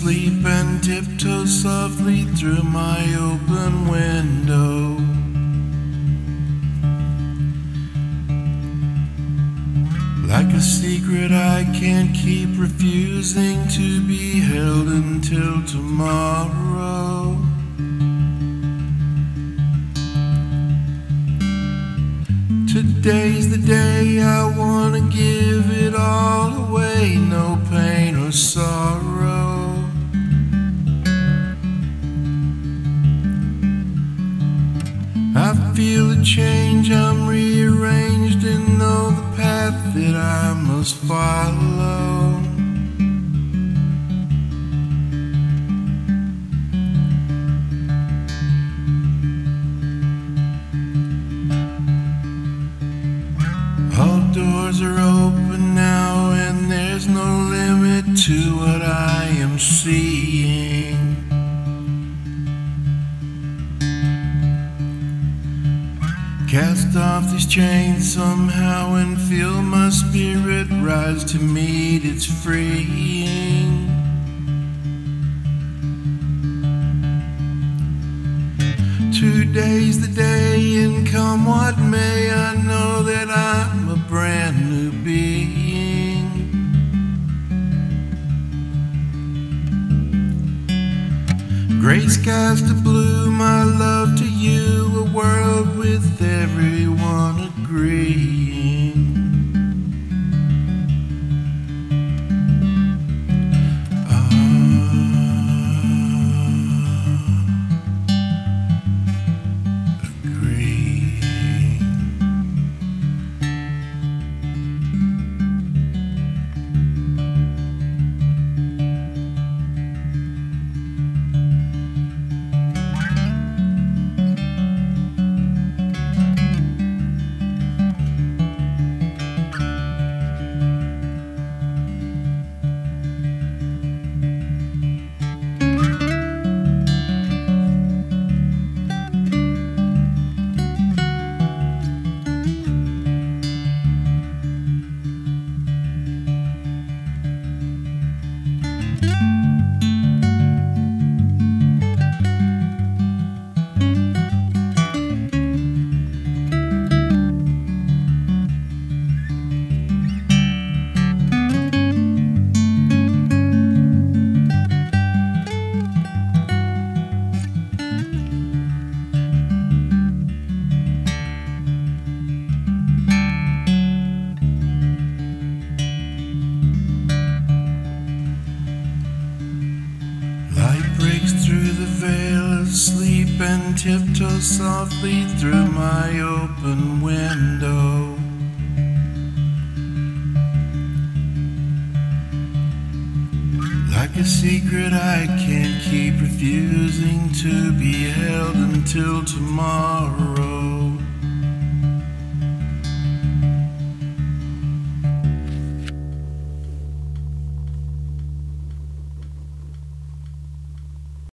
asleep and tiptoe softly through my open window. Like a secret I can't keep refusing to be held until tomorrow. Today's the day I wanna give I feel a change, I'm rearranged and know the path that I must follow. All doors are open now, and there's no limit to what I am seeing. Cast off these chains somehow and feel my spirit rise to meet its freeing. Today's the day, and come what may, I know that I'm a brand new being. Gray skies to blue, my love to you, a world through the veil of sleep and tiptoes softly through my open window. Like a secret I can't keep refusing to be held until tomorrow.